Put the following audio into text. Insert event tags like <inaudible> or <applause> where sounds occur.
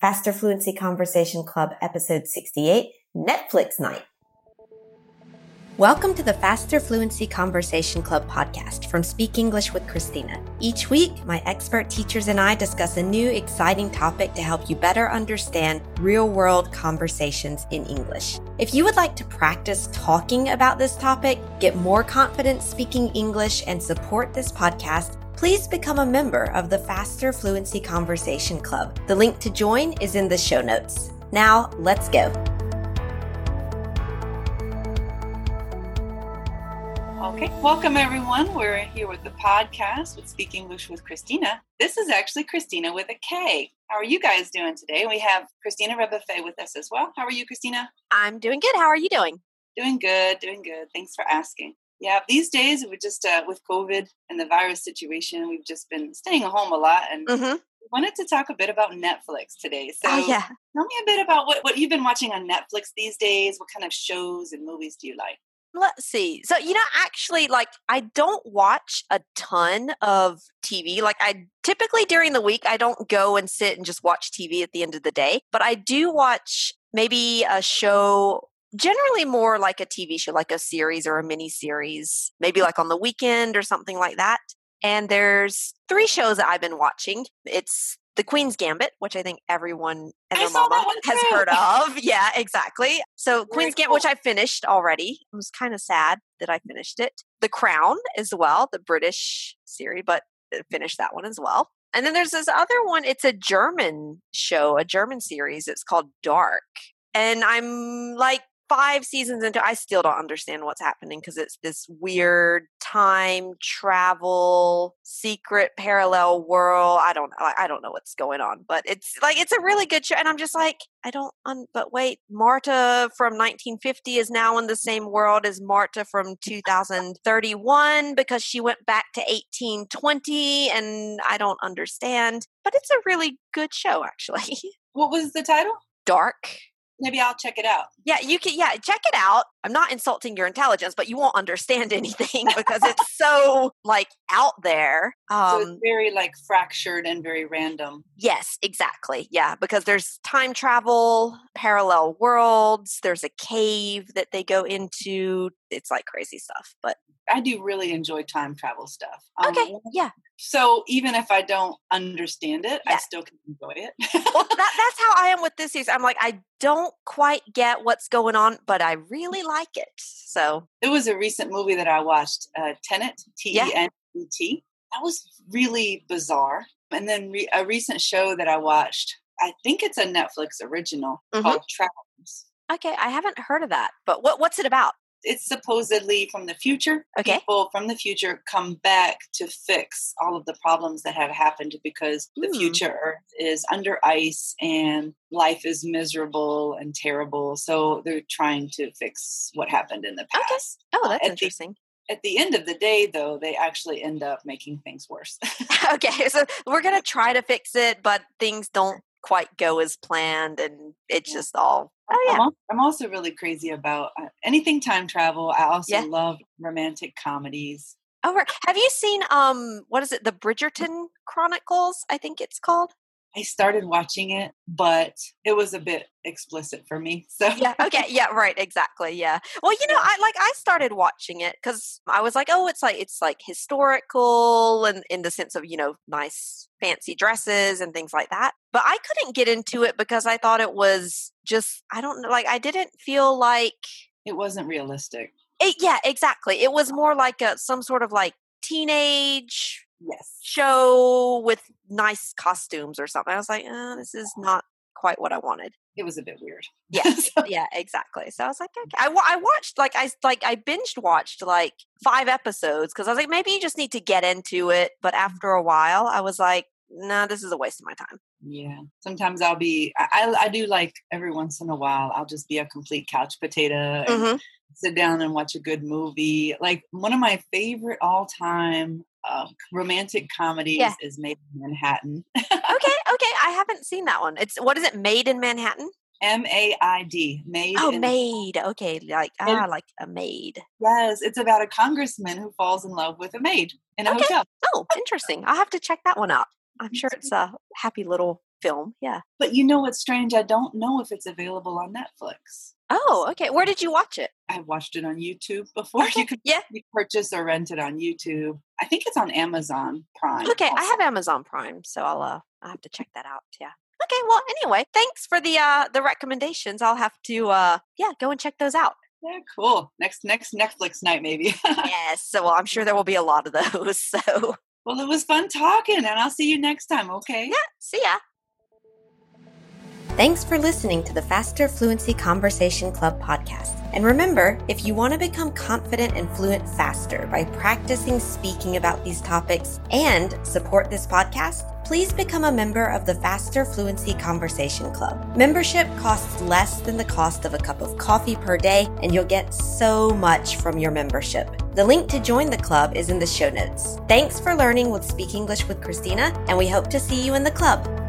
Faster Fluency Conversation Club, episode 68, Netflix Night. Welcome to the Faster Fluency Conversation Club podcast from Speak English with Christina. Each week, my expert teachers and I discuss a new exciting topic to help you better understand real world conversations in English. If you would like to practice talking about this topic, get more confidence speaking English, and support this podcast, please become a member of the Faster Fluency Conversation Club. The link to join is in the show notes. Now, let's go. Okay, welcome everyone. We're here with the podcast with Speak English with Christina. This is actually Christina with a K. How are you guys doing today? We have Christina Rebuffet with us as well. How are you, Christina? I'm doing good. How are you doing? Doing good, doing good. Thanks for asking. Yeah, these days we just uh, with COVID and the virus situation, we've just been staying home a lot, and Mm-hmm. we wanted to talk a bit about Netflix today. So, Oh, yeah. tell me a bit about what what you've been watching on Netflix these days. What kind of shows and movies do you like? Let's see. So, you know, actually, like, I don't watch a ton of TV. Like, I typically during the week, I don't go and sit and just watch TV at the end of the day, but I do watch maybe a show. Generally, more like a TV show, like a series or a mini series, maybe like on the weekend or something like that. And there's three shows that I've been watching. It's The Queen's Gambit, which I think everyone and I their mama has heard of. <laughs> Yeah, exactly. So Very Queen's Gambit, which I finished already. I was kind of sad that I finished it. The Crown as well, the British series, but I finished that one as well. And then there's this other one. It's a German show, a German series. It's called Dark. And I'm like five seasons into I still don't understand what's happening because it's this weird time travel secret parallel world. I don't I don't know what's going on, but it's like it's a really good show and I'm just like I don't un- but wait, Marta from 1950 is now in the same world as Marta from 2031 because she went back to 1820 and I don't understand. But it's a really good show actually. <laughs> What was the title? Dark. Maybe I'll check it out. Yeah, you can. Yeah, check it out. I'm not insulting your intelligence, but you won't understand <laughs> anything because it's so like out there. so Um, it's very like fractured and very random. yes, exactly. Yeah, because there's time travel, parallel worlds. There's a cave that they go into. It's like crazy stuff. But I do really enjoy time travel stuff. Um, okay, yeah. So even if I don't understand it, I still can enjoy it. Well, that, <laughs> that's how I am with this series. I'm like, I don't quite get what's going on, but I really like it. So it was a recent movie that I watched, uh, Tenet, T Yeah. E N E T. That was really bizarre. And then re- a recent show that I watched, I think it's a Netflix original Mhm. called Travelers. okay, I haven't heard of that. But what what's it about? It's supposedly from the future. Okay. People from the future come back to fix all of the problems that have happened because the Hmm. future Earth is under ice and life is miserable and terrible. So they're trying to fix what happened in the past. Okay. Oh, Uh, that's at the- interesting. At the end of the day, though, they actually end up making things worse. <laughs> <laughs> okay, so we're gonna try to fix it, but things don't quite go as planned, and it's just all. Oh I'm, yeah, I'm also really crazy about uh, anything time travel. I also Yeah. love romantic comedies. oh, right. have you seen um what is it, the Bridgerton Chronicles? I think it's called. I started watching it, but it was a bit explicit for me. So Yeah. Okay. Yeah. Right. Exactly. Yeah. Well, you know, I like I started watching it because I was like, oh, it's like it's like historical and in the sense of you know nice fancy dresses and things like that. But I couldn't get into it because I thought it was just I don't know, like I didn't feel like it wasn't realistic. it, yeah, exactly. It was uh-huh. more like a some sort of like teenage Yes. show with nice costumes or something. I was like, uh, this is not quite what I wanted. It was a bit weird. Yeah. <laughs> So- yeah, exactly. So I was like, okay. I, I watched like I like I binged watched like five episodes because I was like, maybe you just need to get into it. But after a while, I was like, no, this is a waste of my time. yeah. Sometimes I'll be, I, I do like every once in a while, I'll just be a complete couch potato and Mhm. sit down and watch a good movie. Like one of my favorite all time um, romantic comedies Yeah. is Maid in Manhattan. Okay, <laughs> okay. I haven't seen that one. It's what is it? Maid in Manhattan. M A I D. Maid. Oh, maid. Okay, like And- ah, like a maid. Yes, it's about a congressman who falls in love with a maid in a Okay. hotel. Oh, interesting. I'll have to check that one out. I'm sure it's <laughs> a happy little film. Yeah. But you know what's strange? I don't know if it's available on Netflix. Oh, okay. Where did you watch it? I watched it on YouTube before. Okay. You could Yeah. purchase or rent it on YouTube. I think it's on Amazon Prime. Okay, I have Amazon Prime, so I'll uh I'll have to check that out. Yeah. Okay, well anyway, thanks for the uh the recommendations. I'll have to uh yeah, go and check those out. Yeah, cool. Next next Netflix night maybe. <laughs> yes. So well, I'm sure there will be a lot of those. <laughs> So well, it was fun talking, and I'll see you next time. Okay. yeah, see ya. Thanks for listening to the Faster Fluency Conversation Club podcast. And remember, if you want to become confident and fluent faster by practicing speaking about these topics and support this podcast, please become a member of the Faster Fluency Conversation Club. Membership costs less than the cost of a cup of coffee per day, and you'll get so much from your membership. The link to join the club is in the show notes. Thanks for learning with Speak English with Christina, and we hope to see you in the club.